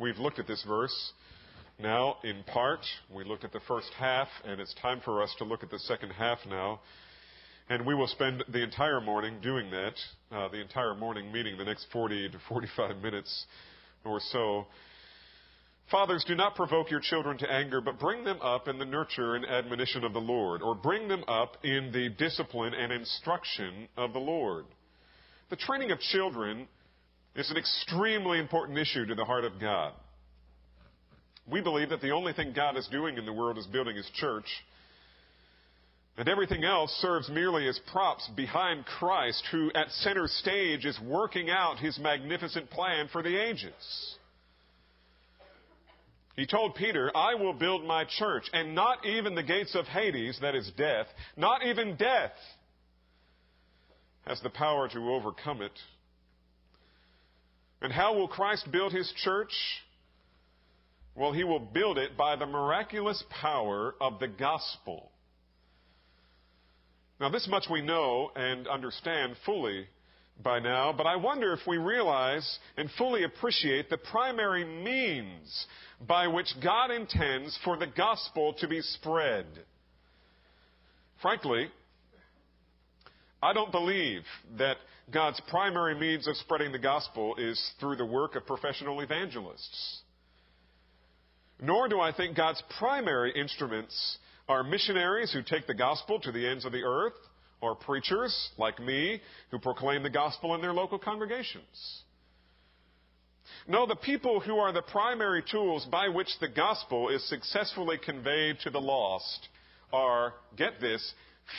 We've looked at this verse now in part. We looked at the first half, and it's time for us to look at the second half now. And we will spend the entire morning doing that, uh, the entire morning, meaning the next 40 to 45 minutes or so. Fathers, do not provoke your children to anger, but bring them up in the nurture and admonition of the Lord, or bring them up in the discipline and instruction of the Lord. The training of children is an extremely important issue to the heart of God. We believe that the only thing God is doing in the world is building His church, and everything else serves merely as props behind Christ, who at center stage is working out His magnificent plan for the ages. He told Peter, I will build my church, and not even the gates of Hades, that is death, not even death, has the power to overcome it. And how will Christ build his church? Well, he will build it by the miraculous power of the gospel. Now, this much we know and understand fully by now, but I wonder if we realize and fully appreciate the primary means by which God intends for the gospel to be spread. Frankly, I don't believe that God's primary means of spreading the gospel is through the work of professional evangelists. Nor do I think God's primary instruments are missionaries who take the gospel to the ends of the earth, or preachers like me who proclaim the gospel in their local congregations. No, the people who are the primary tools by which the gospel is successfully conveyed to the lost are, get this,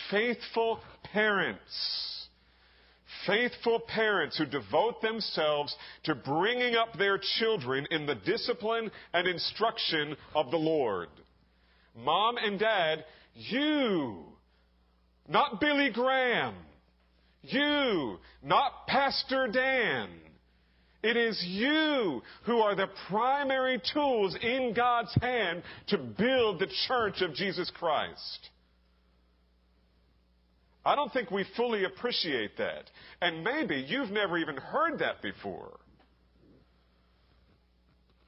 faithful parents. Faithful parents who devote themselves to bringing up their children in the discipline and instruction of the Lord. Mom and dad, you, not Billy Graham, you, not Pastor Dan, it is you who are the primary tools in God's hand to build the church of Jesus Christ. I don't think we fully appreciate that. And maybe you've never even heard that before.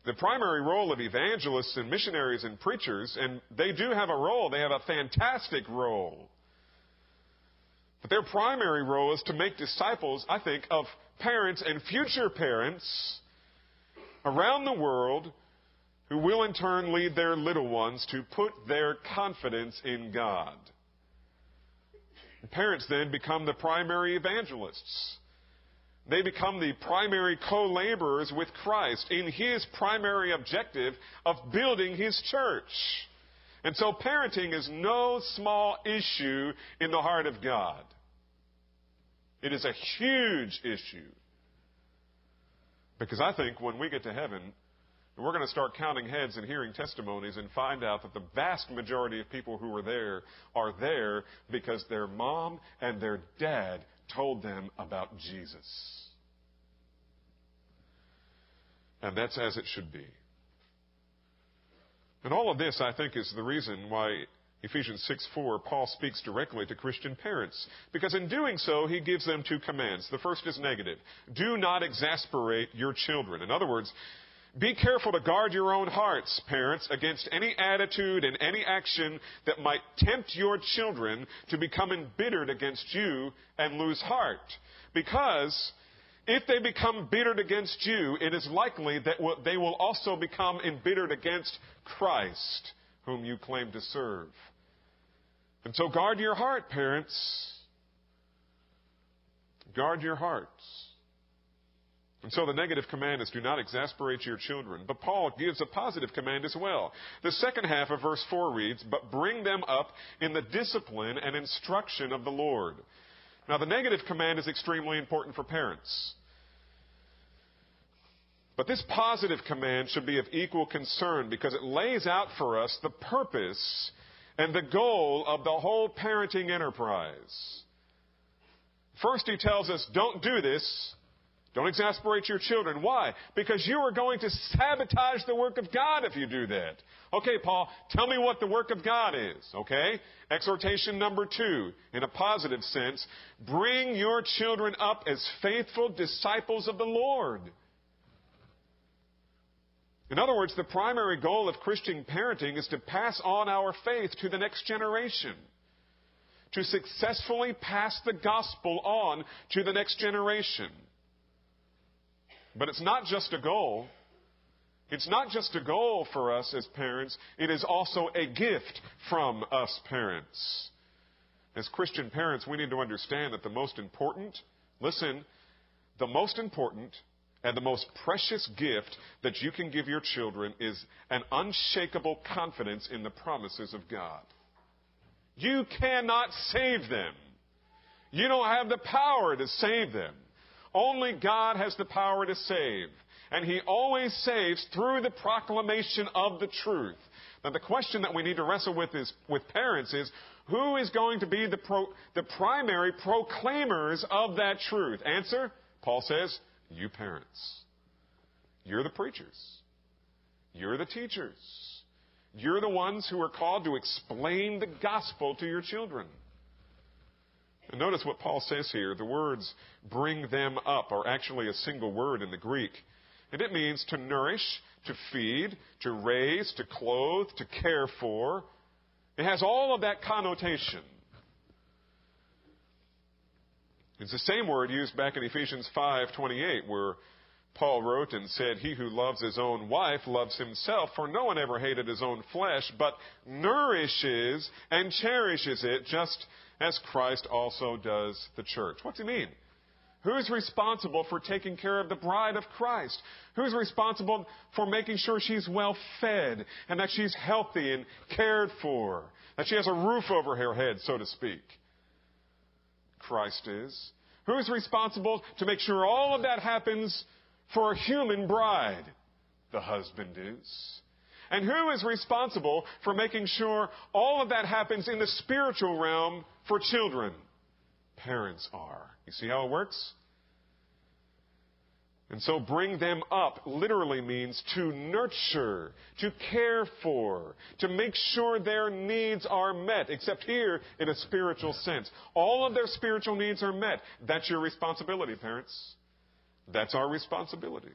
The primary role of evangelists and missionaries and preachers, and they do have a role, they have a fantastic role. But their primary role is to make disciples, I think, of parents and future parents around the world who will in turn lead their little ones to put their confidence in God. Parents then become the primary evangelists. They become the primary co laborers with Christ in His primary objective of building His church. And so parenting is no small issue in the heart of God. It is a huge issue. Because I think when we get to heaven, we're going to start counting heads and hearing testimonies and find out that the vast majority of people who are there are there because their mom and their dad told them about Jesus. And that's as it should be. And all of this, I think, is the reason why Ephesians 6 4, Paul speaks directly to Christian parents. Because in doing so, he gives them two commands. The first is negative do not exasperate your children. In other words, be careful to guard your own hearts, parents, against any attitude and any action that might tempt your children to become embittered against you and lose heart. Because if they become bittered against you, it is likely that they will also become embittered against Christ, whom you claim to serve. And so guard your heart, parents. Guard your hearts. And so the negative command is do not exasperate your children. But Paul gives a positive command as well. The second half of verse 4 reads, But bring them up in the discipline and instruction of the Lord. Now, the negative command is extremely important for parents. But this positive command should be of equal concern because it lays out for us the purpose and the goal of the whole parenting enterprise. First, he tells us, don't do this don't exasperate your children. Why? Because you are going to sabotage the work of God if you do that. Okay, Paul, tell me what the work of God is. Okay? Exhortation number two, in a positive sense, bring your children up as faithful disciples of the Lord. In other words, the primary goal of Christian parenting is to pass on our faith to the next generation. To successfully pass the gospel on to the next generation. But it's not just a goal. It's not just a goal for us as parents, it is also a gift from us parents. As Christian parents, we need to understand that the most important, listen, the most important and the most precious gift that you can give your children is an unshakable confidence in the promises of God. You cannot save them. You don't have the power to save them. Only God has the power to save. And He always saves through the proclamation of the truth. Now, the question that we need to wrestle with is, with parents is, who is going to be the, pro, the primary proclaimers of that truth? Answer, Paul says, you parents. You're the preachers. You're the teachers. You're the ones who are called to explain the gospel to your children. Notice what Paul says here. The words bring them up are actually a single word in the Greek. And it means to nourish, to feed, to raise, to clothe, to care for. It has all of that connotation. It's the same word used back in Ephesians 5:28 where Paul wrote and said, "He who loves his own wife loves himself, for no one ever hated his own flesh, but nourishes and cherishes it just as Christ also does the church." What's he mean? Who's responsible for taking care of the bride of Christ? Who's responsible for making sure she's well fed and that she's healthy and cared for? That she has a roof over her head, so to speak? Christ is. Who's responsible to make sure all of that happens for a human bride? The husband is. And who is responsible for making sure all of that happens in the spiritual realm for children? Parents are. You see how it works? And so bring them up literally means to nurture, to care for, to make sure their needs are met, except here in a spiritual sense. All of their spiritual needs are met. That's your responsibility, parents. That's our responsibility.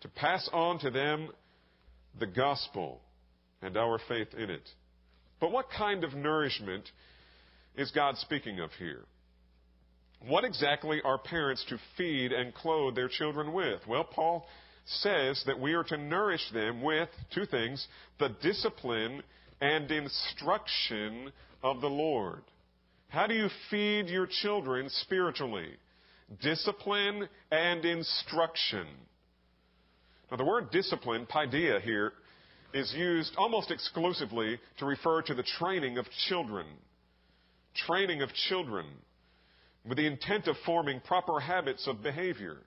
To pass on to them the gospel and our faith in it. But what kind of nourishment is God speaking of here? What exactly are parents to feed and clothe their children with? Well, Paul says that we are to nourish them with two things the discipline and instruction of the Lord. How do you feed your children spiritually? Discipline and instruction. Now, the word discipline, paideia, here, is used almost exclusively to refer to the training of children. Training of children with the intent of forming proper habits of behavior.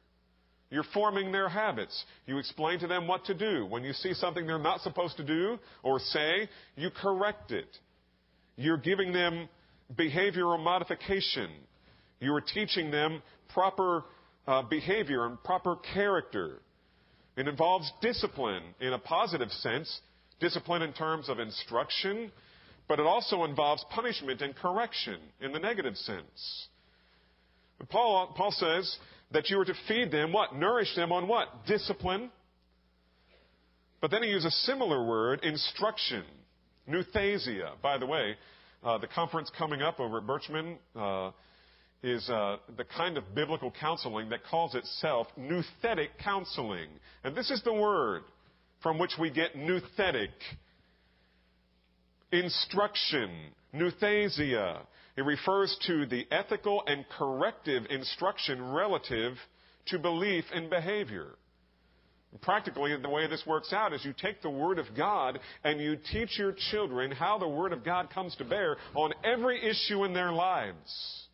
You're forming their habits. You explain to them what to do. When you see something they're not supposed to do or say, you correct it. You're giving them behavioral modification. You are teaching them proper uh, behavior and proper character. It involves discipline in a positive sense, discipline in terms of instruction, but it also involves punishment and correction in the negative sense. Paul, Paul says that you are to feed them what? Nourish them on what? Discipline. But then he uses a similar word, instruction, nouthesia. By the way, uh, the conference coming up over at Birchman uh, is uh, the kind of biblical counseling that calls itself nouthetic counseling. And this is the word from which we get nouthetic. Instruction, nouthesia. It refers to the ethical and corrective instruction relative to belief and behavior. Practically, the way this works out is you take the Word of God and you teach your children how the Word of God comes to bear on every issue in their lives.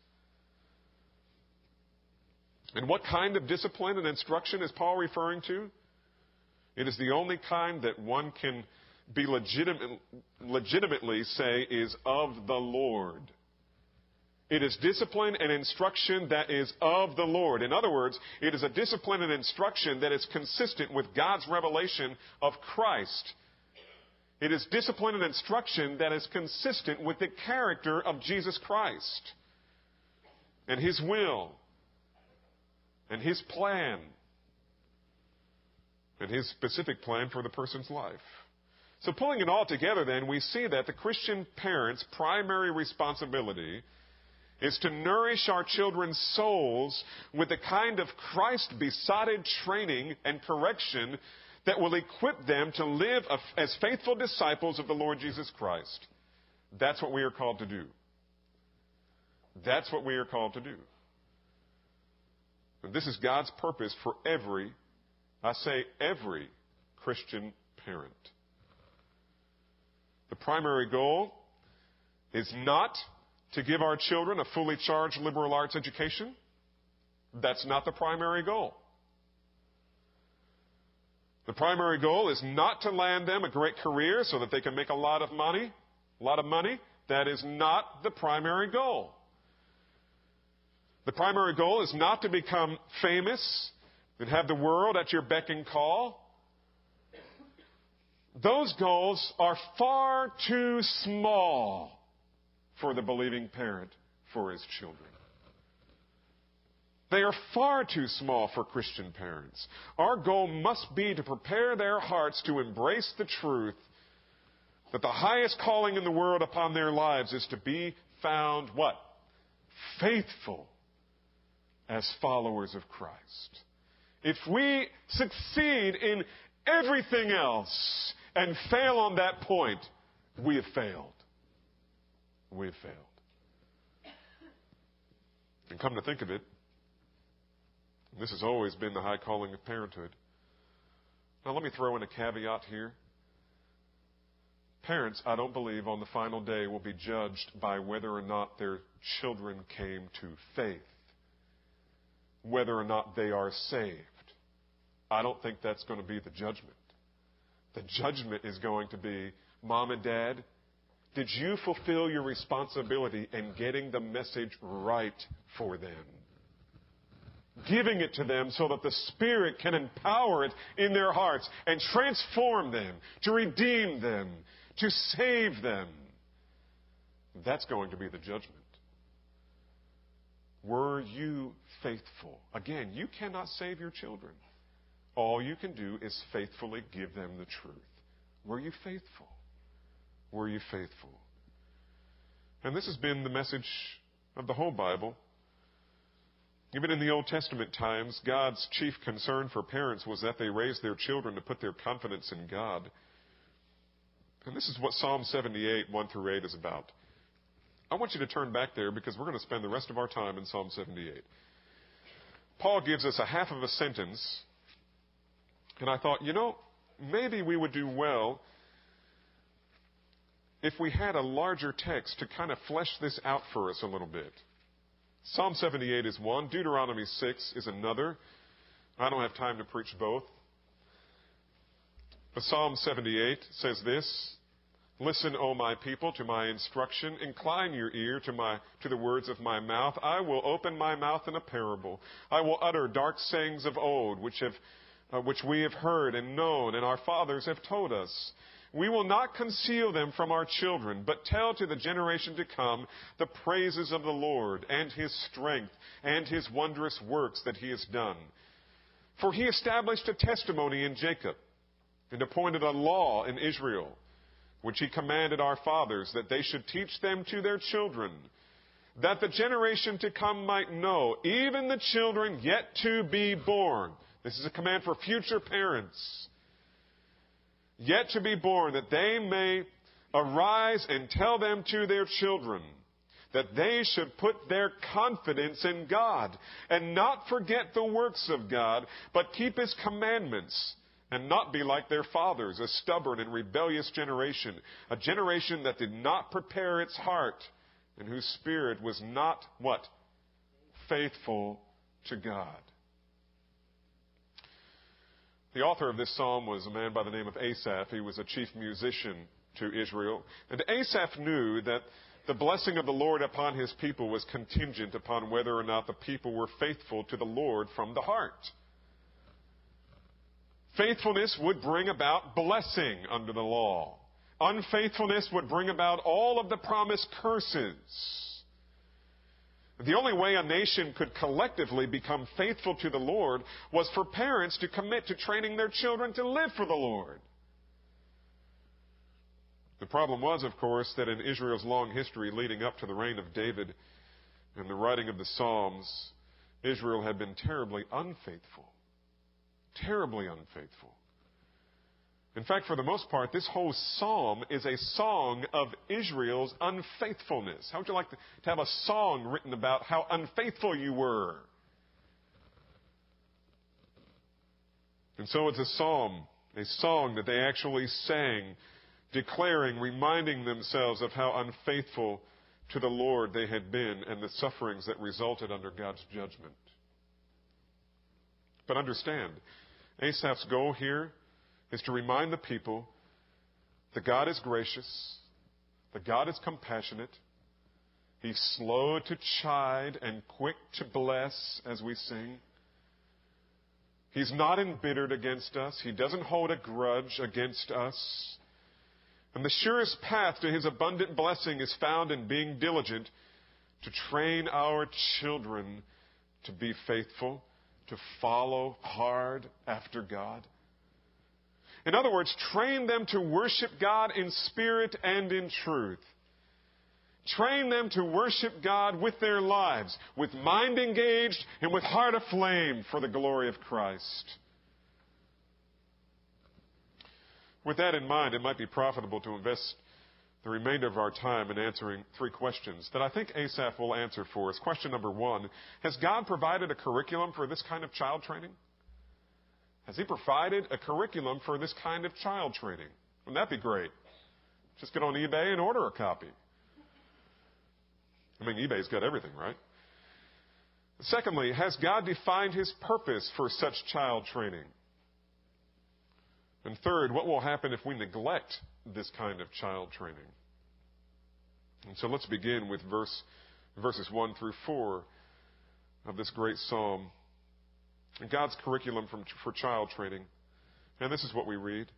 And what kind of discipline and instruction is Paul referring to? It is the only kind that one can be legitimate, legitimately say is of the Lord. It is discipline and instruction that is of the Lord. In other words, it is a discipline and instruction that is consistent with God's revelation of Christ. It is discipline and instruction that is consistent with the character of Jesus Christ and His will and His plan. and His specific plan for the person's life. So, pulling it all together, then, we see that the Christian parent's primary responsibility is to nourish our children's souls with the kind of Christ besotted training and correction that will equip them to live as faithful disciples of the Lord Jesus Christ. That's what we are called to do. That's what we are called to do. And this is God's purpose for every, I say every, Christian parent. The primary goal is not to give our children a fully charged liberal arts education. That's not the primary goal. The primary goal is not to land them a great career so that they can make a lot of money. A lot of money. That is not the primary goal. The primary goal is not to become famous and have the world at your beck and call. Those goals are far too small for the believing parent for his children. They are far too small for Christian parents. Our goal must be to prepare their hearts to embrace the truth that the highest calling in the world upon their lives is to be found what? Faithful as followers of Christ. If we succeed in everything else and fail on that point, we have failed. We have failed. And come to think of it, this has always been the high calling of parenthood. Now, let me throw in a caveat here. Parents, I don't believe, on the final day will be judged by whether or not their children came to faith, whether or not they are saved. I don't think that's going to be the judgment. The judgment is going to be, Mom and Dad, did you fulfill your responsibility in getting the message right for them? Giving it to them so that the Spirit can empower it in their hearts and transform them, to redeem them, to save them. That's going to be the judgment. Were you faithful? Again, you cannot save your children. All you can do is faithfully give them the truth. Were you faithful? Were you faithful? And this has been the message of the whole Bible. Even in the Old Testament times, God's chief concern for parents was that they raise their children to put their confidence in God. And this is what Psalm 78, 1 through 8 is about. I want you to turn back there because we're going to spend the rest of our time in Psalm 78. Paul gives us a half of a sentence and I thought, you know, maybe we would do well if we had a larger text to kind of flesh this out for us a little bit. Psalm 78 is one, Deuteronomy 6 is another. I don't have time to preach both. But Psalm 78 says this Listen, O my people, to my instruction. Incline your ear to, my, to the words of my mouth. I will open my mouth in a parable. I will utter dark sayings of old, which have uh, which we have heard and known, and our fathers have told us. We will not conceal them from our children, but tell to the generation to come the praises of the Lord and his strength and his wondrous works that he has done. For he established a testimony in Jacob and appointed a law in Israel, which he commanded our fathers that they should teach them to their children, that the generation to come might know, even the children yet to be born this is a command for future parents. Yet to be born, that they may arise and tell them to their children that they should put their confidence in God and not forget the works of God, but keep His commandments and not be like their fathers, a stubborn and rebellious generation, a generation that did not prepare its heart and whose spirit was not what? Faithful to God. The author of this psalm was a man by the name of Asaph. He was a chief musician to Israel. And Asaph knew that the blessing of the Lord upon his people was contingent upon whether or not the people were faithful to the Lord from the heart. Faithfulness would bring about blessing under the law. Unfaithfulness would bring about all of the promised curses. The only way a nation could collectively become faithful to the Lord was for parents to commit to training their children to live for the Lord. The problem was, of course, that in Israel's long history leading up to the reign of David and the writing of the Psalms, Israel had been terribly unfaithful. Terribly unfaithful. In fact, for the most part, this whole psalm is a song of Israel's unfaithfulness. How would you like to, to have a song written about how unfaithful you were? And so it's a psalm, a song that they actually sang, declaring, reminding themselves of how unfaithful to the Lord they had been and the sufferings that resulted under God's judgment. But understand, Asaph's goal here is to remind the people that God is gracious, that God is compassionate, He's slow to chide and quick to bless, as we sing. He's not embittered against us. He doesn't hold a grudge against us. And the surest path to His abundant blessing is found in being diligent to train our children to be faithful, to follow hard after God. In other words, train them to worship God in spirit and in truth. Train them to worship God with their lives, with mind engaged and with heart aflame for the glory of Christ. With that in mind, it might be profitable to invest the remainder of our time in answering three questions that I think Asaph will answer for us. Question number one Has God provided a curriculum for this kind of child training? Has He provided a curriculum for this kind of child training? Wouldn't that be great? Just get on eBay and order a copy. I mean, eBay's got everything, right? Secondly, has God defined His purpose for such child training? And third, what will happen if we neglect this kind of child training? And so let's begin with verse, verses 1 through 4 of this great psalm. God's curriculum from, for child training. And this is what we read.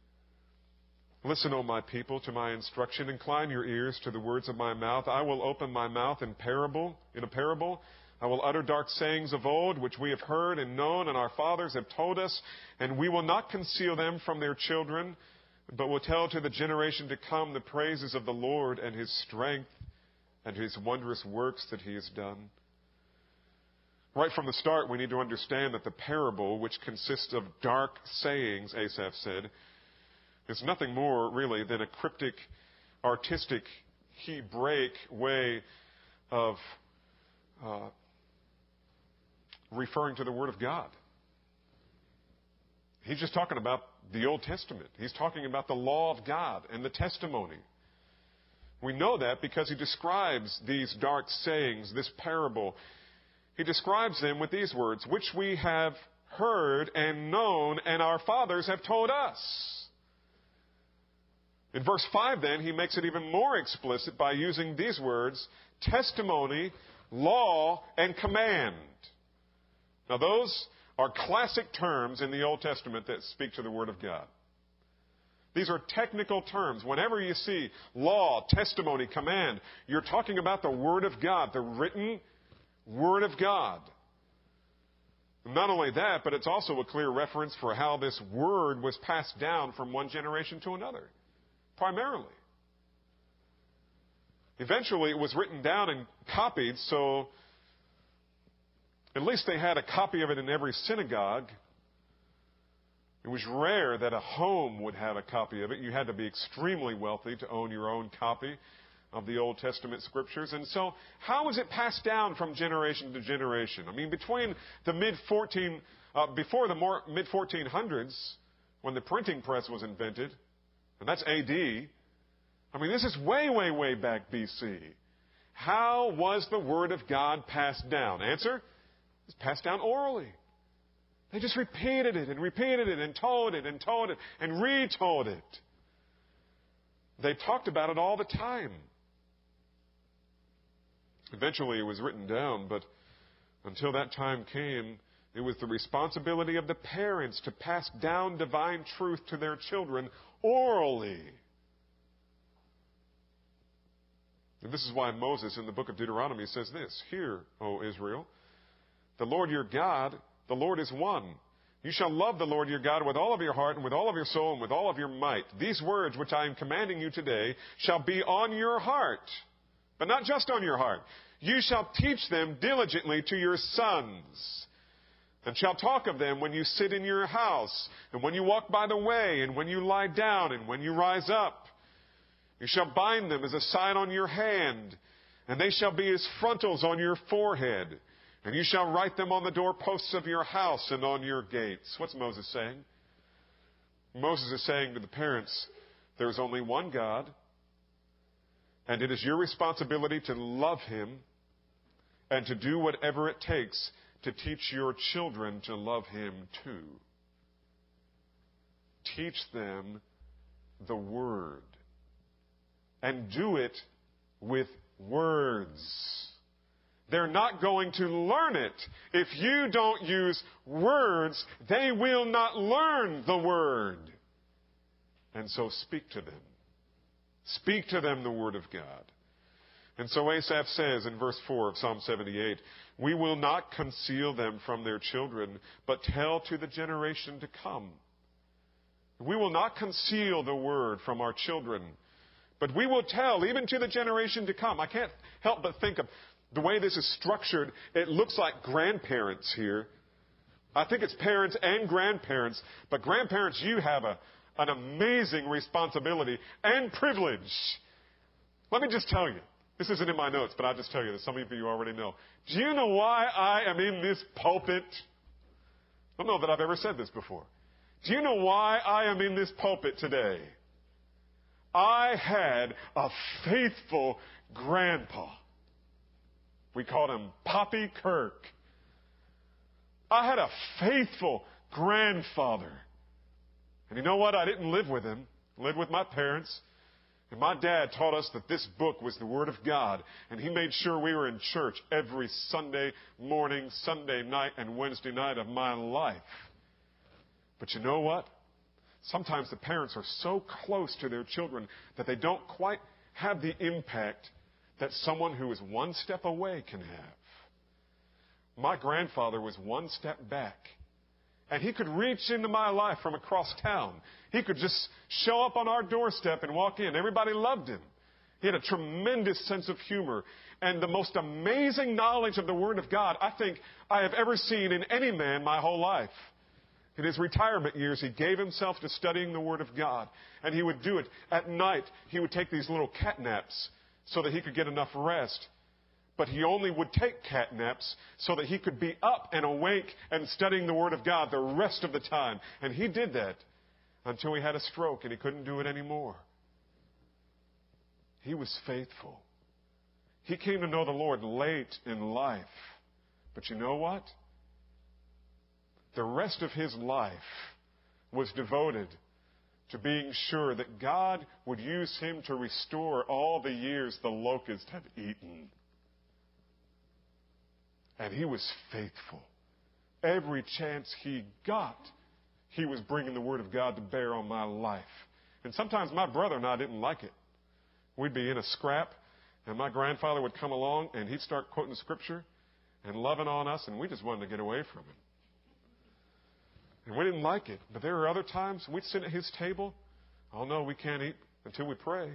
Listen, O my people, to my instruction. Incline your ears to the words of my mouth. I will open my mouth in parable, in a parable. I will utter dark sayings of old, which we have heard and known, and our fathers have told us, and we will not conceal them from their children, but will tell to the generation to come the praises of the Lord and his strength and his wondrous works that he has done. Right from the start, we need to understand that the parable, which consists of dark sayings, Asaph said, is nothing more really than a cryptic, artistic, Hebraic way of uh, referring to the Word of God. He's just talking about the Old Testament. He's talking about the law of God and the testimony. We know that because he describes these dark sayings, this parable, he describes them with these words, which we have heard and known, and our fathers have told us. In verse 5, then, he makes it even more explicit by using these words testimony, law, and command. Now, those are classic terms in the Old Testament that speak to the Word of God. These are technical terms. Whenever you see law, testimony, command, you're talking about the Word of God, the written Word of God. Not only that, but it's also a clear reference for how this Word was passed down from one generation to another, primarily. Eventually, it was written down and copied, so at least they had a copy of it in every synagogue. It was rare that a home would have a copy of it. You had to be extremely wealthy to own your own copy of the Old Testament scriptures. And so, how was it passed down from generation to generation? I mean, between the mid 14, uh, before the mid 1400s, when the printing press was invented, and that's AD, I mean, this is way, way, way back BC. How was the Word of God passed down? Answer? It's passed down orally. They just repeated it and repeated it and told it and told it and retold it. They talked about it all the time. Eventually, it was written down, but until that time came, it was the responsibility of the parents to pass down divine truth to their children orally. And this is why Moses in the book of Deuteronomy says this Hear, O Israel, the Lord your God, the Lord is one. You shall love the Lord your God with all of your heart and with all of your soul and with all of your might. These words which I am commanding you today shall be on your heart, but not just on your heart. You shall teach them diligently to your sons, and shall talk of them when you sit in your house, and when you walk by the way, and when you lie down, and when you rise up. You shall bind them as a sign on your hand, and they shall be as frontals on your forehead. And you shall write them on the doorposts of your house and on your gates. What's Moses saying? Moses is saying to the parents, there is only one God, and it is your responsibility to love him and to do whatever it takes to teach your children to love him too. Teach them the Word and do it with words. They're not going to learn it. If you don't use words, they will not learn the Word. And so speak to them. Speak to them the Word of God. And so Asaph says in verse 4 of Psalm 78, We will not conceal them from their children, but tell to the generation to come. We will not conceal the Word from our children, but we will tell even to the generation to come. I can't help but think of the way this is structured. It looks like grandparents here. I think it's parents and grandparents, but grandparents, you have a, an amazing responsibility and privilege. Let me just tell you. This isn't in my notes, but I'll just tell you that some of you already know. Do you know why I am in this pulpit? I don't know that I've ever said this before. Do you know why I am in this pulpit today? I had a faithful grandpa. We called him Poppy Kirk. I had a faithful grandfather. And you know what? I didn't live with him. I lived with my parents. And my dad taught us that this book was the Word of God. And he made sure we were in church every Sunday morning, Sunday night, and Wednesday night of my life. But you know what? Sometimes the parents are so close to their children that they don't quite have the impact that someone who is one step away can have. My grandfather was one step back. And he could reach into my life from across town. He could just show up on our doorstep and walk in. Everybody loved him. He had a tremendous sense of humor and the most amazing knowledge of the Word of God I think I have ever seen in any man my whole life. In his retirement years, he gave himself to studying the Word of God. And he would do it at night. He would take these little cat naps so that he could get enough rest. But he only would take cat naps so that he could be up and awake and studying the Word of God the rest of the time. And he did that until he had a stroke and he couldn't do it anymore. He was faithful. He came to know the Lord late in life. But you know what? The rest of his life was devoted to being sure that God would use him to restore all the years the locust had eaten. And he was faithful. Every chance he got, he was bringing the Word of God to bear on my life. And sometimes my brother and I didn't like it. We'd be in a scrap, and my grandfather would come along and he'd start quoting Scripture and loving on us, and we just wanted to get away from him. And we didn't like it. But there were other times we'd sit at his table. Oh, no, we can't eat until we pray.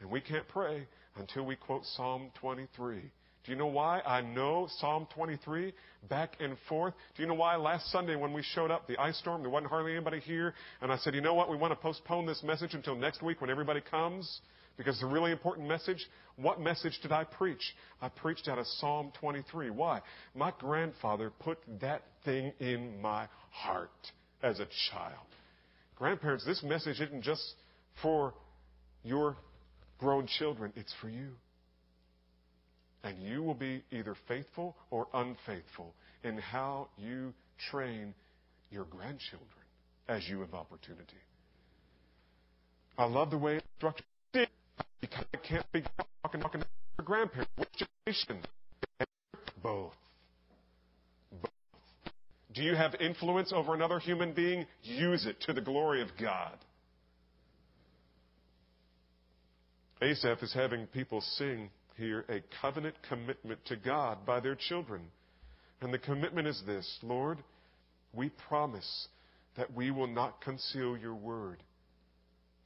And we can't pray until we quote Psalm 23. Do you know why I know Psalm 23 back and forth? Do you know why last Sunday when we showed up, the ice storm, there wasn't hardly anybody here, and I said, you know what, we want to postpone this message until next week when everybody comes? Because it's a really important message. What message did I preach? I preached out of Psalm 23. Why? My grandfather put that thing in my heart as a child. Grandparents, this message isn't just for your grown children, it's for you. And you will be either faithful or unfaithful in how you train your grandchildren as you have opportunity. I love the way it's structured because I can't be talking, talking to your grandparents. Generation? Both. Both. Do you have influence over another human being? Use it to the glory of God. Asaph is having people sing here a covenant commitment to God by their children. And the commitment is this Lord, we promise that we will not conceal your word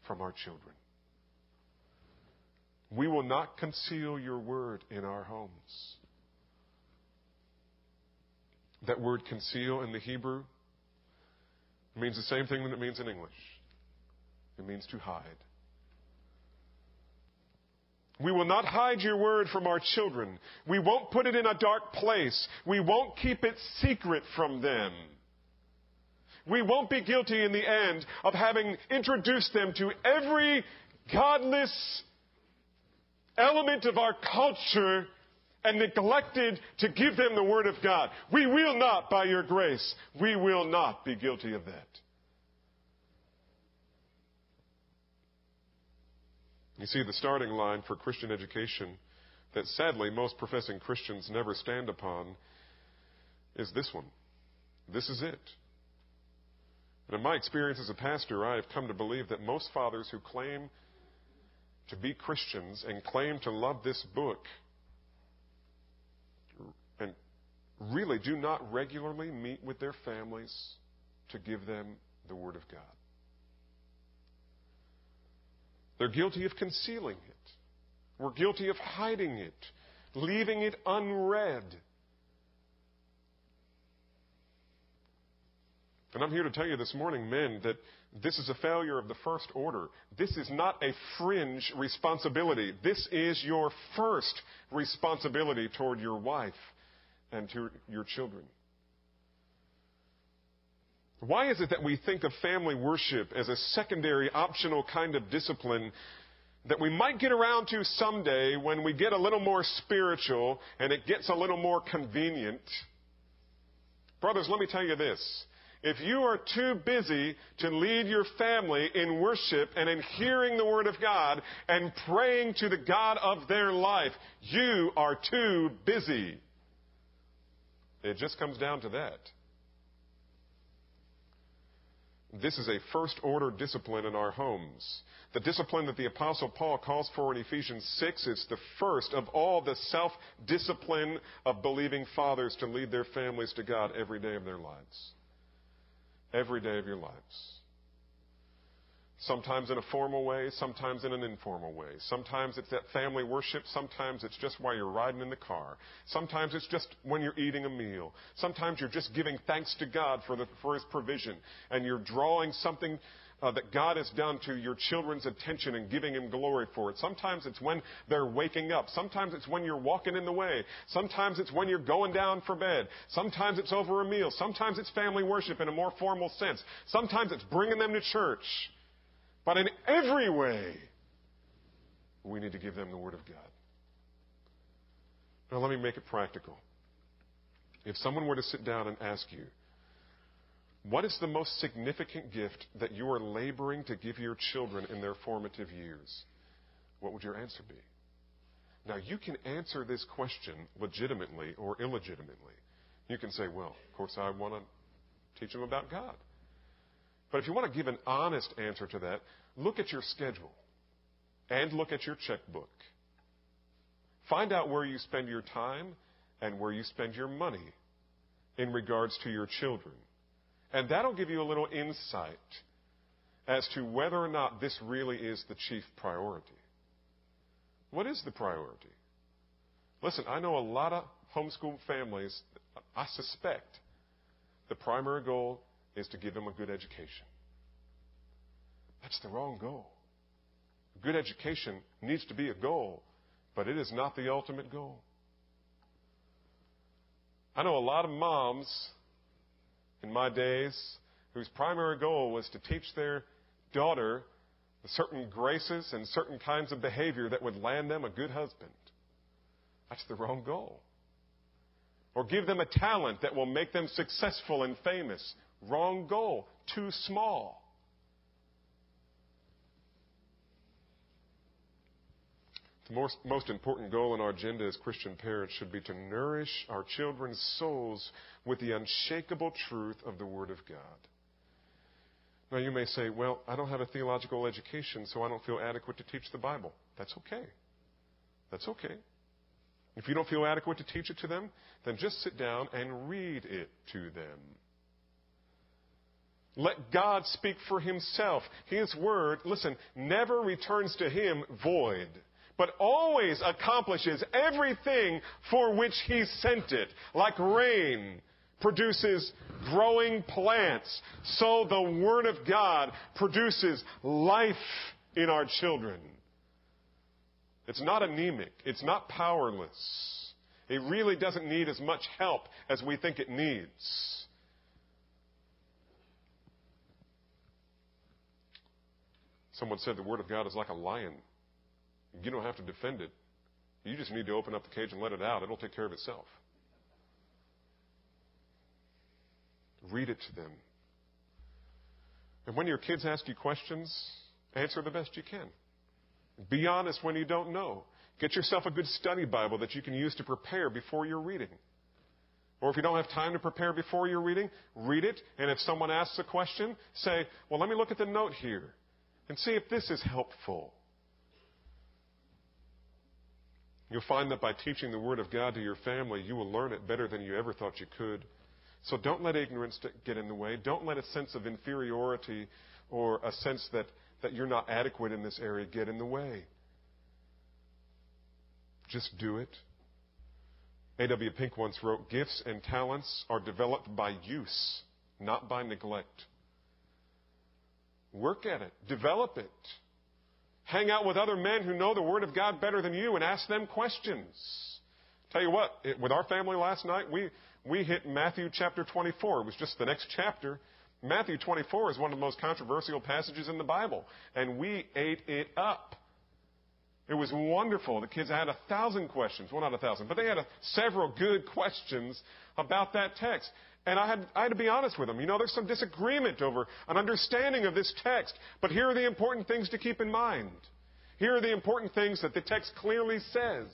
from our children. We will not conceal your word in our homes. That word conceal in the Hebrew means the same thing that it means in English. It means to hide. We will not hide your word from our children. We won't put it in a dark place. We won't keep it secret from them. We won't be guilty in the end of having introduced them to every godless element of our culture and neglected to give them the Word of God. We will not, by your grace, we will not be guilty of that. You see, the starting line for Christian education that sadly most professing Christians never stand upon is this one. This is it. And in my experience as a pastor, I have come to believe that most fathers who claim to be Christians and claim to love this book and really do not regularly meet with their families to give them the Word of God. They're guilty of concealing it. We're guilty of hiding it, leaving it unread. And I'm here to tell you this morning, men, that this is a failure of the first order. This is not a fringe responsibility. This is your first responsibility toward your wife and to your children. Why is it that we think of family worship as a secondary, optional kind of discipline that we might get around to someday when we get a little more spiritual and it gets a little more convenient? Brothers, let me tell you this. If you are too busy to lead your family in worship and in hearing the Word of God and praying to the God of their life, you are too busy. It just comes down to that. This is a first order discipline in our homes. The discipline that the Apostle Paul calls for in Ephesians 6 is the first of all the self discipline of believing fathers to lead their families to God every day of their lives. Every day of your lives. Sometimes in a formal way, sometimes in an informal way. Sometimes it's that family worship. Sometimes it's just while you're riding in the car. Sometimes it's just when you're eating a meal. Sometimes you're just giving thanks to God for, the, for His provision. And you're drawing something uh, that God has done to your children's attention and giving Him glory for it. Sometimes it's when they're waking up. Sometimes it's when you're walking in the way. Sometimes it's when you're going down for bed. Sometimes it's over a meal. Sometimes it's family worship in a more formal sense. Sometimes it's bringing them to church. But in every way, we need to give them the Word of God. Now, let me make it practical. If someone were to sit down and ask you, what is the most significant gift that you are laboring to give your children in their formative years? What would your answer be? Now, you can answer this question legitimately or illegitimately. You can say, well, of course, I want to teach them about God. But if you want to give an honest answer to that, look at your schedule and look at your checkbook. Find out where you spend your time and where you spend your money in regards to your children. And that'll give you a little insight as to whether or not this really is the chief priority. What is the priority? Listen, I know a lot of homeschool families, I suspect the primary goal is to give them a good education. That's the wrong goal. Good education needs to be a goal, but it is not the ultimate goal. I know a lot of moms in my days whose primary goal was to teach their daughter certain graces and certain kinds of behavior that would land them a good husband. That's the wrong goal. Or give them a talent that will make them successful and famous. Wrong goal. Too small. The most, most important goal in our agenda as Christian parents should be to nourish our children's souls with the unshakable truth of the Word of God. Now, you may say, well, I don't have a theological education, so I don't feel adequate to teach the Bible. That's okay. That's okay. If you don't feel adequate to teach it to them, then just sit down and read it to them. Let God speak for himself. His word, listen, never returns to him void, but always accomplishes everything for which he sent it. Like rain produces growing plants, so the word of God produces life in our children. It's not anemic. It's not powerless. It really doesn't need as much help as we think it needs. Someone said the Word of God is like a lion. You don't have to defend it. You just need to open up the cage and let it out. It'll take care of itself. Read it to them. And when your kids ask you questions, answer the best you can. Be honest when you don't know. Get yourself a good study Bible that you can use to prepare before you're reading. Or if you don't have time to prepare before you're reading, read it. And if someone asks a question, say, well, let me look at the note here and see if this is helpful. You'll find that by teaching the Word of God to your family, you will learn it better than you ever thought you could. So don't let ignorance get in the way. Don't let a sense of inferiority or a sense that, that you're not adequate in this area get in the way. Just do it. A.W. Pink once wrote Gifts and talents are developed by use, not by neglect. Work at it. Develop it. Hang out with other men who know the Word of God better than you and ask them questions. Tell you what, it, with our family last night, we, we hit Matthew chapter 24. It was just the next chapter. Matthew 24 is one of the most controversial passages in the Bible, and we ate it up. It was wonderful. The kids had a thousand questions. Well, not a thousand, but they had a, several good questions about that text. And I had, I had to be honest with them. You know, there's some disagreement over an understanding of this text, but here are the important things to keep in mind. Here are the important things that the text clearly says.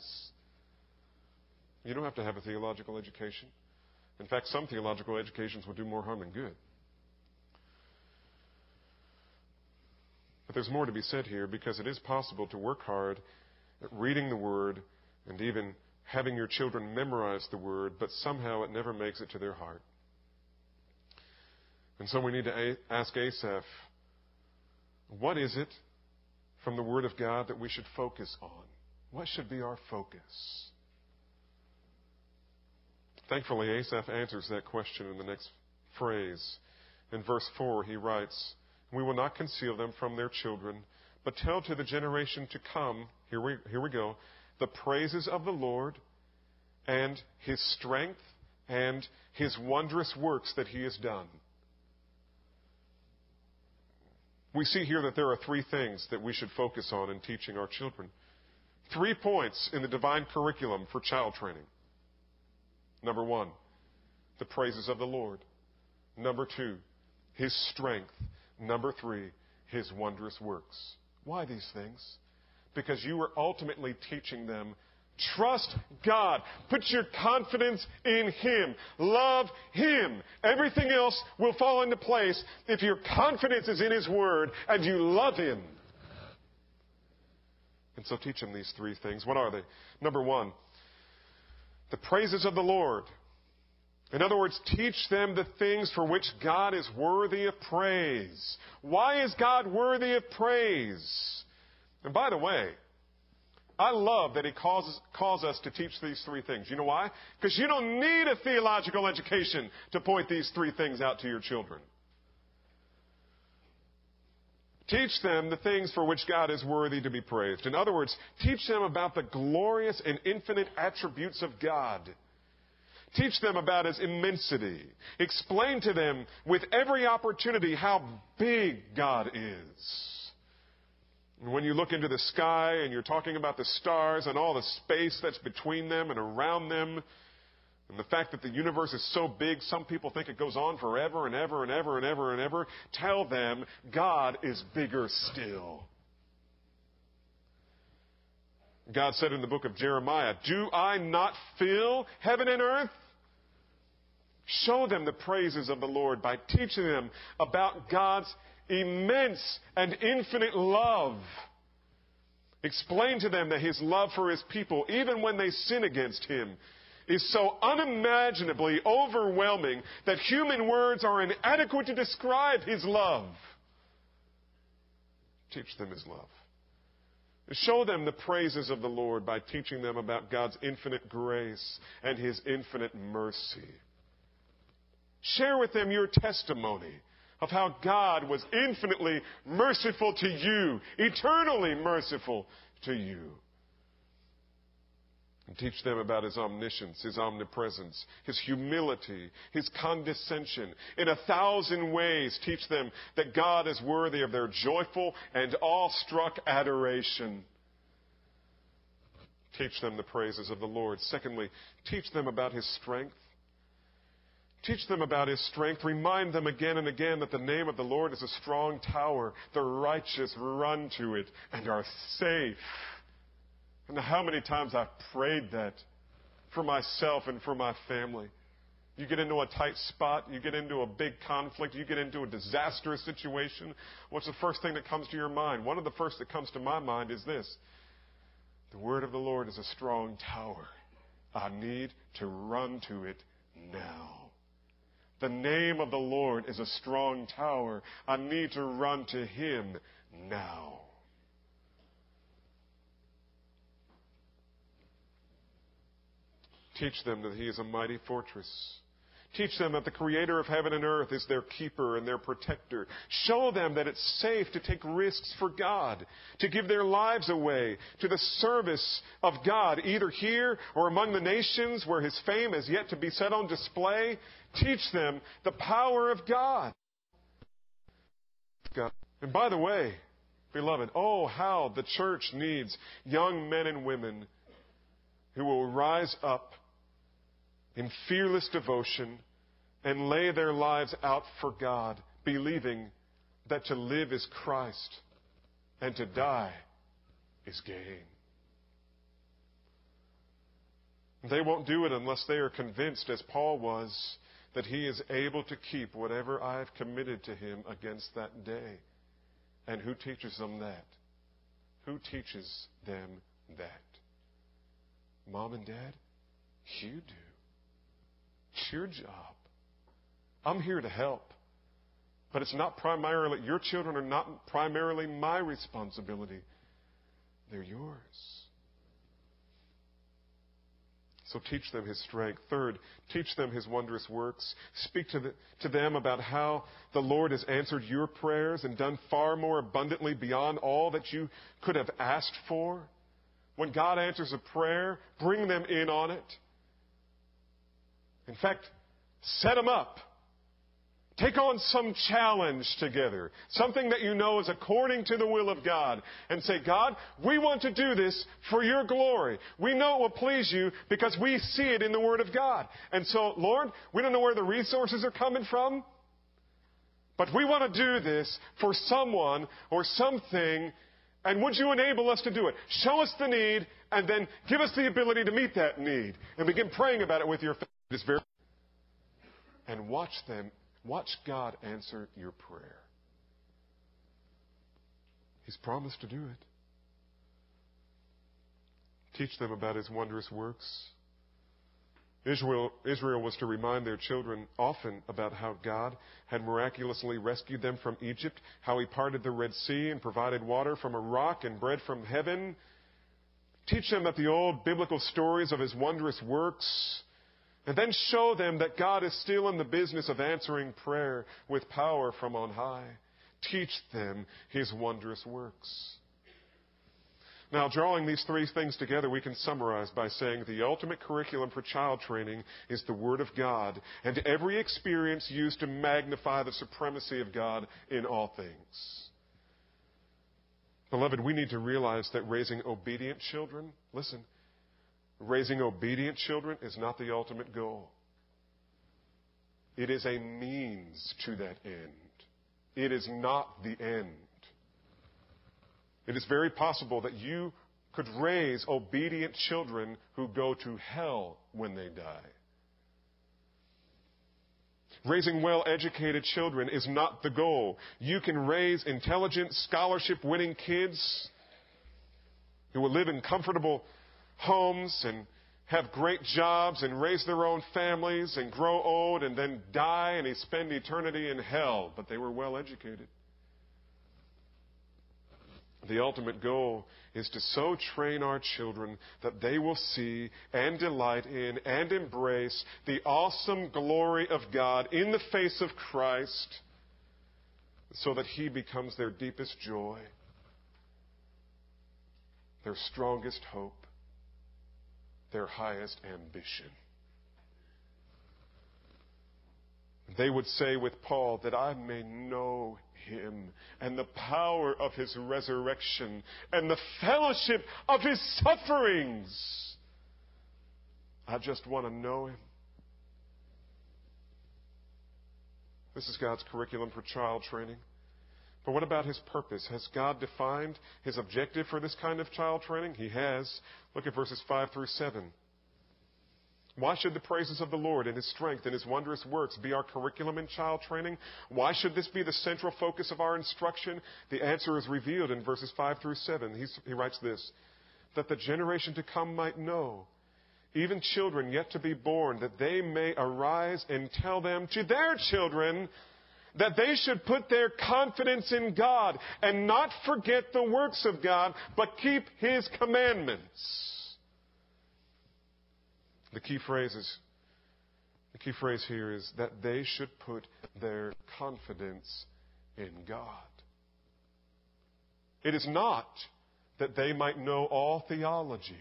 You don't have to have a theological education. In fact, some theological educations will do more harm than good. But there's more to be said here because it is possible to work hard at reading the Word and even having your children memorize the Word, but somehow it never makes it to their heart. And so we need to ask Asaph, what is it from the Word of God that we should focus on? What should be our focus? Thankfully, Asaph answers that question in the next phrase. In verse 4, he writes, We will not conceal them from their children, but tell to the generation to come, here we, here we go, the praises of the Lord and his strength and his wondrous works that he has done. We see here that there are three things that we should focus on in teaching our children. Three points in the divine curriculum for child training. Number one, the praises of the Lord. Number two, His strength. Number three, His wondrous works. Why these things? Because you are ultimately teaching them Trust God. Put your confidence in Him. Love Him. Everything else will fall into place if your confidence is in His Word and you love Him. And so teach them these three things. What are they? Number one, the praises of the Lord. In other words, teach them the things for which God is worthy of praise. Why is God worthy of praise? And by the way, I love that he calls, calls us to teach these three things. You know why? Because you don't need a theological education to point these three things out to your children. Teach them the things for which God is worthy to be praised. In other words, teach them about the glorious and infinite attributes of God. Teach them about His immensity. Explain to them with every opportunity how big God is. When you look into the sky and you're talking about the stars and all the space that's between them and around them, and the fact that the universe is so big, some people think it goes on forever and ever and ever and ever and ever. Tell them God is bigger still. God said in the book of Jeremiah, Do I not fill heaven and earth? Show them the praises of the Lord by teaching them about God's immense and infinite love. Explain to them that his love for his people, even when they sin against him, is so unimaginably overwhelming that human words are inadequate to describe his love. Teach them his love. Show them the praises of the Lord by teaching them about God's infinite grace and his infinite mercy. Share with them your testimony of how God was infinitely merciful to you, eternally merciful to you. And teach them about His omniscience, His omnipresence, His humility, His condescension. In a thousand ways, teach them that God is worthy of their joyful and awestruck adoration. Teach them the praises of the Lord. Secondly, teach them about His strength. Teach them about His strength. Remind them again and again that the name of the Lord is a strong tower. The righteous run to it and are safe. And how many times I've prayed that for myself and for my family. You get into a tight spot, you get into a big conflict, you get into a disastrous situation. What's the first thing that comes to your mind? One of the first that comes to my mind is this The word of the Lord is a strong tower. I need to run to it now. The name of the Lord is a strong tower. I need to run to Him now. Teach them that He is a mighty fortress. Teach them that the Creator of heaven and earth is their keeper and their protector. Show them that it's safe to take risks for God, to give their lives away to the service of God, either here or among the nations where His fame is yet to be set on display. Teach them the power of God. God. And by the way, beloved, oh, how the church needs young men and women who will rise up in fearless devotion and lay their lives out for God, believing that to live is Christ and to die is gain. They won't do it unless they are convinced, as Paul was, that he is able to keep whatever I have committed to him against that day. And who teaches them that? Who teaches them that? Mom and dad? You do. It's your job. I'm here to help. But it's not primarily, your children are not primarily my responsibility. They're yours. So teach them his strength. Third, teach them his wondrous works. Speak to, the, to them about how the Lord has answered your prayers and done far more abundantly beyond all that you could have asked for. When God answers a prayer, bring them in on it. In fact, set them up. Take on some challenge together, something that you know is according to the will of God, and say, God, we want to do this for your glory. We know it will please you because we see it in the Word of God. And so, Lord, we don't know where the resources are coming from, but we want to do this for someone or something, and would you enable us to do it? Show us the need, and then give us the ability to meet that need, and begin praying about it with your faith. Very and watch them, watch God answer your prayer. He's promised to do it. Teach them about His wondrous works. Israel, Israel was to remind their children often about how God had miraculously rescued them from Egypt, how He parted the Red Sea and provided water from a rock and bread from heaven. Teach them that the old biblical stories of His wondrous works and then show them that God is still in the business of answering prayer with power from on high. Teach them His wondrous works. Now, drawing these three things together, we can summarize by saying the ultimate curriculum for child training is the Word of God and every experience used to magnify the supremacy of God in all things. Beloved, we need to realize that raising obedient children, listen, Raising obedient children is not the ultimate goal. It is a means to that end. It is not the end. It is very possible that you could raise obedient children who go to hell when they die. Raising well educated children is not the goal. You can raise intelligent, scholarship winning kids who will live in comfortable homes and have great jobs and raise their own families and grow old and then die and spend eternity in hell, but they were well educated. The ultimate goal is to so train our children that they will see and delight in and embrace the awesome glory of God in the face of Christ so that He becomes their deepest joy, their strongest hope, their highest ambition. They would say with Paul that I may know him and the power of his resurrection and the fellowship of his sufferings. I just want to know him. This is God's curriculum for child training. But what about his purpose? Has God defined his objective for this kind of child training? He has. Look at verses 5 through 7. Why should the praises of the Lord and His strength and His wondrous works be our curriculum in child training? Why should this be the central focus of our instruction? The answer is revealed in verses 5 through 7. He's, he writes this that the generation to come might know, even children yet to be born, that they may arise and tell them to their children that they should put their confidence in God and not forget the works of God, but keep His commandments. The key phrase is the key phrase here is that they should put their confidence in God. It is not that they might know all theology.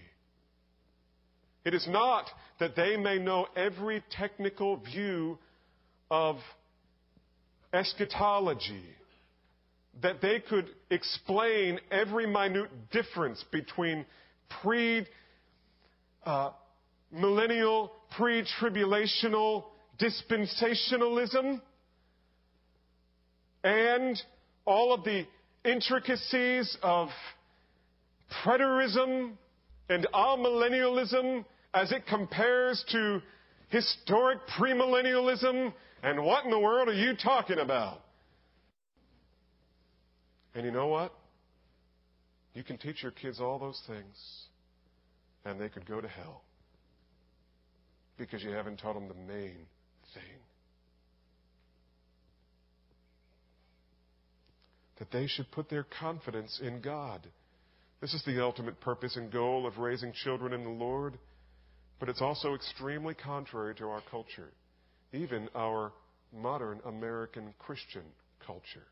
It is not that they may know every technical view of eschatology, that they could explain every minute difference between pre uh, millennial, pre tribulational dispensationalism and all of the intricacies of preterism and amillennialism as it compares to historic premillennialism. And what in the world are you talking about? And you know what? You can teach your kids all those things, and they could go to hell because you haven't taught them the main thing. That they should put their confidence in God. This is the ultimate purpose and goal of raising children in the Lord, but it's also extremely contrary to our culture, even our modern American Christian culture.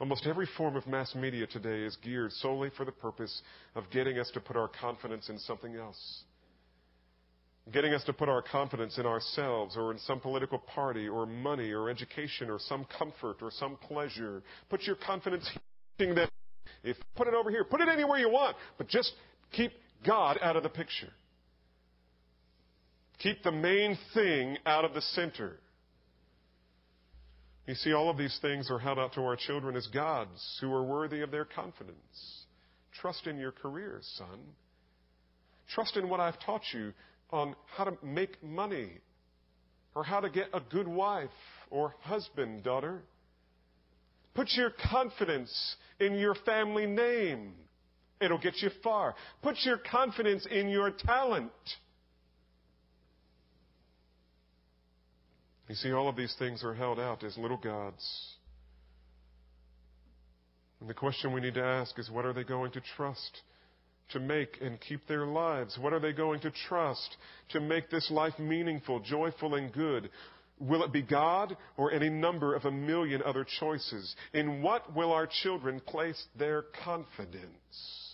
Almost every form of mass media today is geared solely for the purpose of getting us to put our confidence in something else getting us to put our confidence in ourselves or in some political party or money or education or some comfort or some pleasure. Put your confidence in that. If put it over here, put it anywhere you want, but just keep God out of the picture. Keep the main thing out of the center. You see, all of these things are held out to our children as gods who are worthy of their confidence. Trust in your career, son. Trust in what I've taught you on how to make money or how to get a good wife or husband, daughter. Put your confidence in your family name. It'll get you far. Put your confidence in your talent. You see, all of these things are held out as little gods. And the question we need to ask is what are they going to trust? to make and keep their lives? What are they going to trust to make this life meaningful, joyful, and good? Will it be God or any number of a million other choices? In what will our children place their confidence?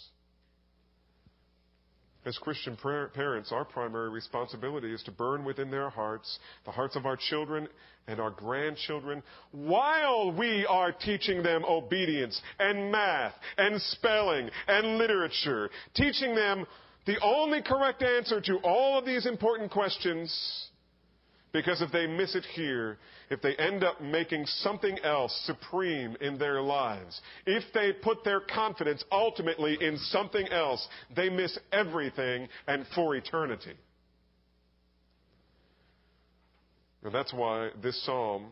As Christian parents, our primary responsibility is to burn within their hearts, the hearts of our children and our grandchildren, while we are teaching them obedience and math and spelling and literature, teaching them the only correct answer to all of these important questions because if they miss it here, if they end up making something else supreme in their lives, if they put their confidence ultimately in something else, they miss everything and for eternity. And that's why this psalm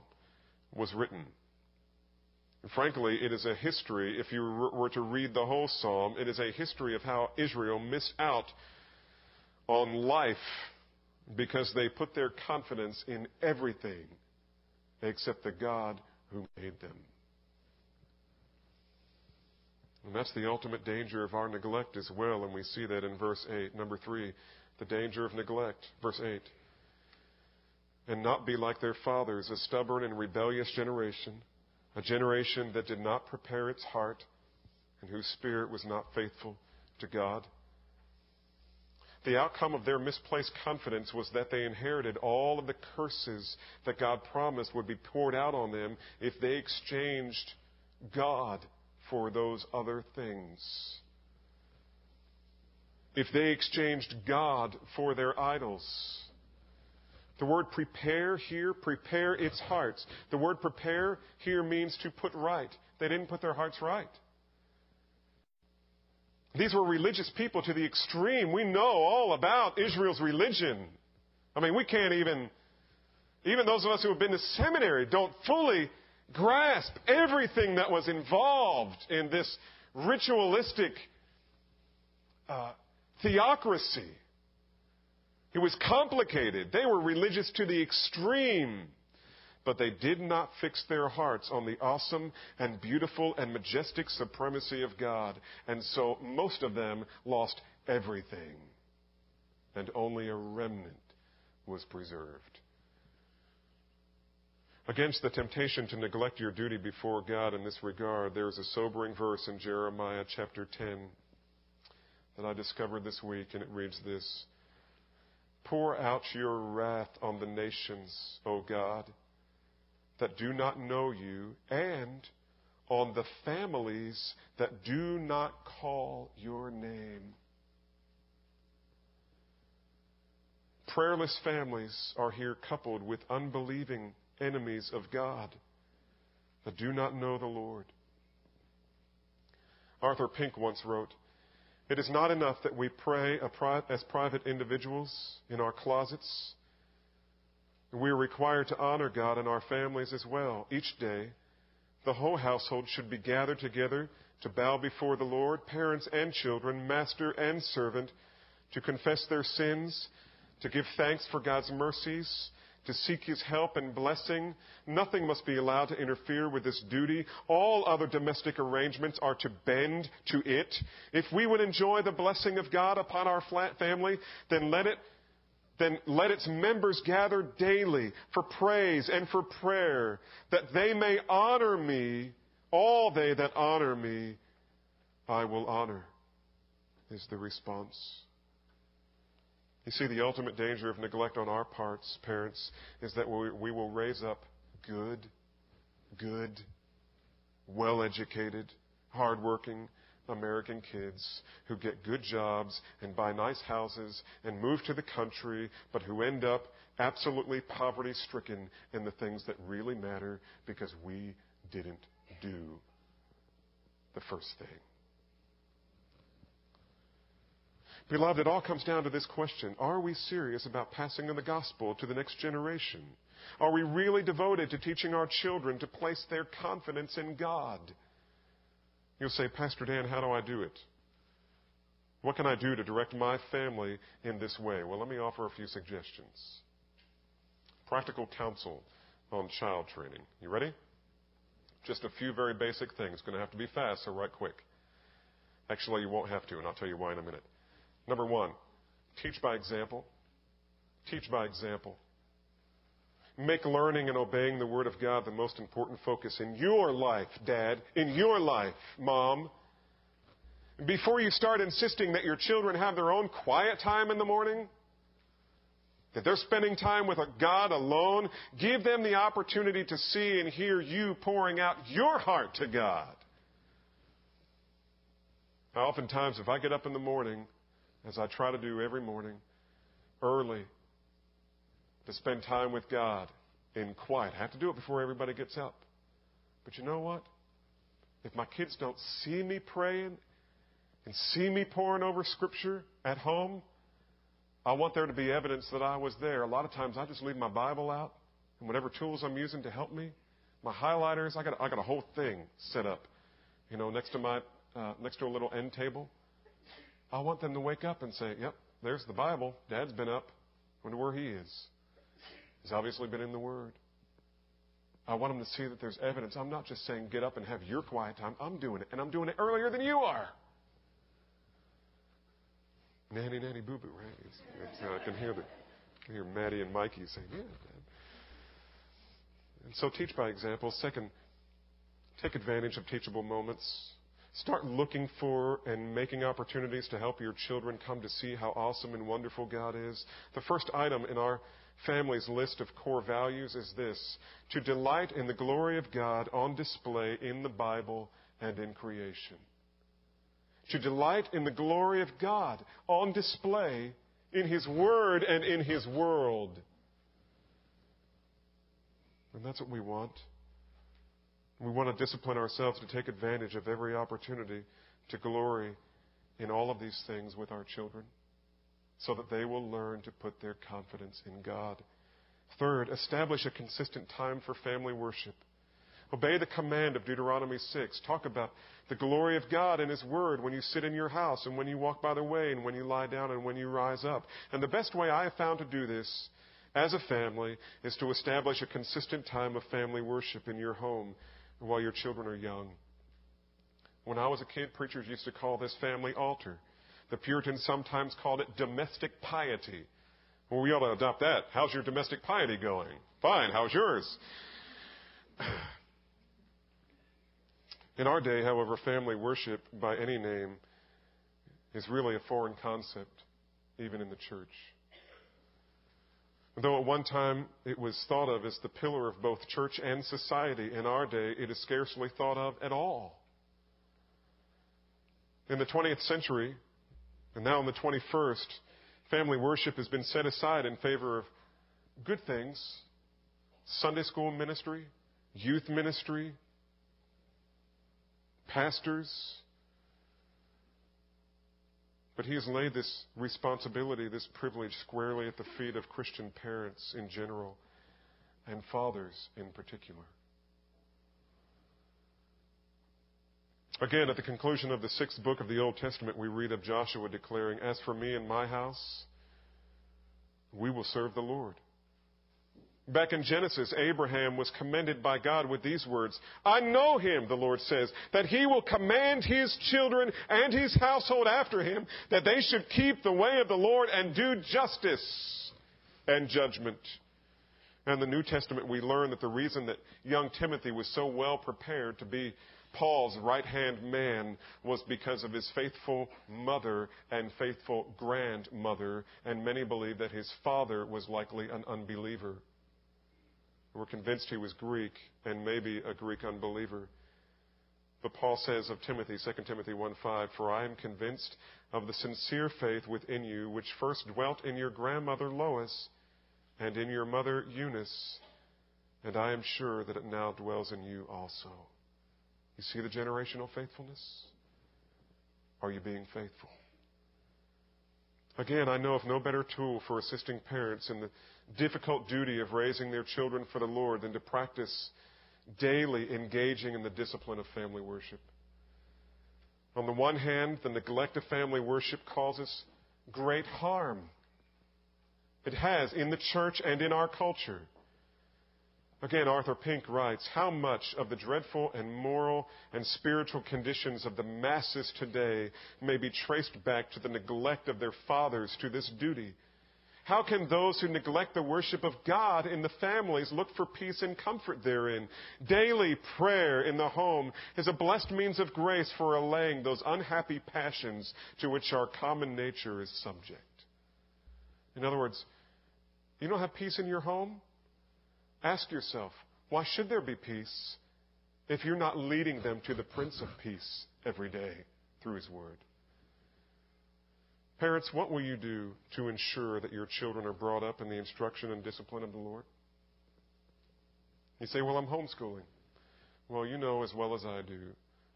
was written. Frankly, it is a history, if you were to read the whole psalm, it is a history of how Israel missed out on life because they put their confidence in everything except the God who made them. And that's the ultimate danger of our neglect as well, and we see that in verse 8. Number 3, the danger of neglect. Verse 8. And not be like their fathers, a stubborn and rebellious generation a generation that did not prepare its heart and whose spirit was not faithful to God. The outcome of their misplaced confidence was that they inherited all of the curses that God promised would be poured out on them if they exchanged God for those other things. If they exchanged God for their idols. The word prepare here, prepare its hearts. The word prepare here means to put right. They didn't put their hearts right. These were religious people to the extreme. We know all about Israel's religion. I mean, we can't even, even those of us who have been to seminary don't fully grasp everything that was involved in this ritualistic uh, theocracy. It was complicated. They were religious to the extreme. But they did not fix their hearts on the awesome and beautiful and majestic supremacy of God. And so most of them lost everything. And only a remnant was preserved. Against the temptation to neglect your duty before God in this regard, there is a sobering verse in Jeremiah chapter 10 that I discovered this week, and it reads this Pour out your wrath on the nations, O God, that do not know you, and on the families that do not call your name. Prayerless families are here coupled with unbelieving enemies of God that do not know the Lord. Arthur Pink once wrote, it is not enough that we pray as private individuals in our closets. We are required to honor God in our families as well. Each day, the whole household should be gathered together to bow before the Lord, parents and children, master and servant, to confess their sins, to give thanks for God's mercies, to seek his help and blessing. Nothing must be allowed to interfere with this duty. All other domestic arrangements are to bend to it. If we would enjoy the blessing of God upon our family, then let it then let its members gather daily for praise and for prayer, that they may honor me. All they that honor me, I will honor, is the response. You see, the ultimate danger of neglect on our parts, parents, is that we, we will raise up good, good, well educated, hardworking American kids who get good jobs and buy nice houses and move to the country, but who end up absolutely poverty stricken in the things that really matter because we didn't do the first thing. Beloved, it all comes down to this question Are we serious about passing on the gospel to the next generation? Are we really devoted to teaching our children to place their confidence in God? You'll say, Pastor Dan, how do I do it? What can I do to direct my family in this way? Well, let me offer a few suggestions. Practical counsel on child training. You ready? Just a few very basic things. Going to have to be fast, so right quick. Actually, you won't have to, and I'll tell you why in a minute. Number one, teach by example. Teach by example. Make learning and obeying the Word of God the most important focus in your life, Dad, in your life, Mom. Before you start insisting that your children have their own quiet time in the morning, that they're spending time with a God alone, give them the opportunity to see and hear you pouring out your heart to God. Now, oftentimes, if I get up in the morning as I try to do every morning, early, to spend time with God in quiet. I have to do it before everybody gets up. But you know what? If my kids don't see me praying and see me poring over Scripture at home, I want there to be evidence that I was there. A lot of times I just leave my Bible out and whatever tools I'm using to help me, my highlighters. I got I got a whole thing set up, you know, next to my uh, next to a little end table. I want them to wake up and say, "Yep, there's the Bible. Dad's been up. Wonder where he is. He's obviously been in the Word." I want them to see that there's evidence. I'm not just saying get up and have your quiet time. I'm doing it, and I'm doing it earlier than you are. Nanny, nanny, boo boo, right? It's, it's, uh, I can hear the, I can hear Maddie and Mikey saying, "Yeah, Dad." And so teach by example. Second, take advantage of teachable moments. Start looking for and making opportunities to help your children come to see how awesome and wonderful God is. The first item in our family's list of core values is this to delight in the glory of God on display in the Bible and in creation. To delight in the glory of God on display in His Word and in His world. And that's what we want. We want to discipline ourselves to take advantage of every opportunity to glory in all of these things with our children so that they will learn to put their confidence in God. Third, establish a consistent time for family worship. Obey the command of Deuteronomy 6. Talk about the glory of God and His Word when you sit in your house and when you walk by the way and when you lie down and when you rise up. And the best way I have found to do this as a family is to establish a consistent time of family worship in your home while your children are young. When I was a kid, preachers used to call this family altar. The Puritans sometimes called it domestic piety. Well, we ought to adopt that. How's your domestic piety going? Fine. How's yours? In our day, however, family worship by any name is really a foreign concept, even in the church. Though at one time it was thought of as the pillar of both church and society, in our day it is scarcely thought of at all. In the 20th century, and now in the 21st, family worship has been set aside in favor of good things Sunday school ministry, youth ministry, pastors, but he has laid this responsibility, this privilege, squarely at the feet of Christian parents in general and fathers in particular. Again, at the conclusion of the sixth book of the Old Testament, we read of Joshua declaring, As for me and my house, we will serve the Lord. Back in Genesis, Abraham was commended by God with these words I know him, the Lord says, that he will command his children and his household after him, that they should keep the way of the Lord and do justice and judgment. And the New Testament, we learn that the reason that young Timothy was so well prepared to be Paul's right hand man was because of his faithful mother and faithful grandmother, and many believe that his father was likely an unbeliever. We're convinced he was Greek and maybe a Greek unbeliever. But Paul says of Timothy, 2 Timothy 1:5, For I am convinced of the sincere faith within you, which first dwelt in your grandmother Lois and in your mother Eunice, and I am sure that it now dwells in you also. You see the generational faithfulness? Are you being faithful? Again, I know of no better tool for assisting parents in the difficult duty of raising their children for the Lord than to practice daily engaging in the discipline of family worship. On the one hand, the neglect of family worship causes great harm. It has in the church and in our culture. Again, Arthur Pink writes How much of the dreadful and moral and spiritual conditions of the masses today may be traced back to the neglect of their fathers to this duty? How can those who neglect the worship of God in the families look for peace and comfort therein? Daily prayer in the home is a blessed means of grace for allaying those unhappy passions to which our common nature is subject. In other words, you don't have peace in your home? Ask yourself, why should there be peace if you're not leading them to the Prince of Peace every day through His Word? Parents, what will you do to ensure that your children are brought up in the instruction and discipline of the Lord? You say, Well, I'm homeschooling. Well, you know as well as I do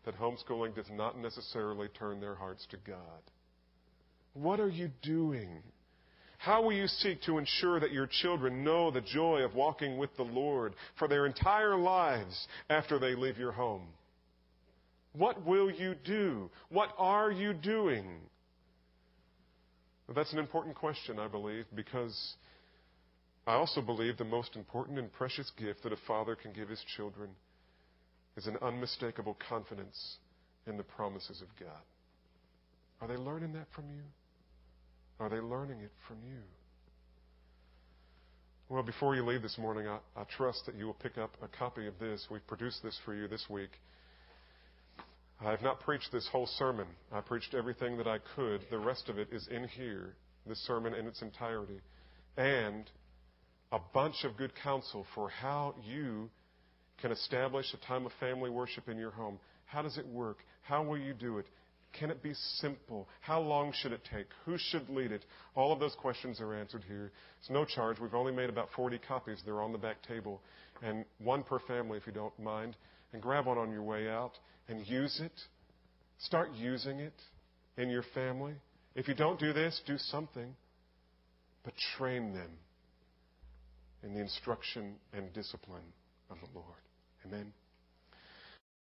that homeschooling does not necessarily turn their hearts to God. What are you doing? How will you seek to ensure that your children know the joy of walking with the Lord for their entire lives after they leave your home? What will you do? What are you doing? That's an important question, I believe, because I also believe the most important and precious gift that a father can give his children is an unmistakable confidence in the promises of God. Are they learning that from you? Are they learning it from you? Well, before you leave this morning, I, I, trust that you will pick up a copy of this. We've produced this for you this week. I have not preached this whole sermon. I preached everything that I could. The rest of it is in here, the sermon in its entirety. And a bunch of good counsel for how you can establish a time of family worship in your home. How does it work? How will you do it? Can it be simple? How long should it take? Who should lead it? All of those questions are answered here. It's no charge. We've only made about 40 copies. They're on the back table. And one per family, if you don't mind. And grab one on your way out and use it. Start using it in your family. If you don't do this, do something. But train them in the instruction and discipline of the Lord. Amen.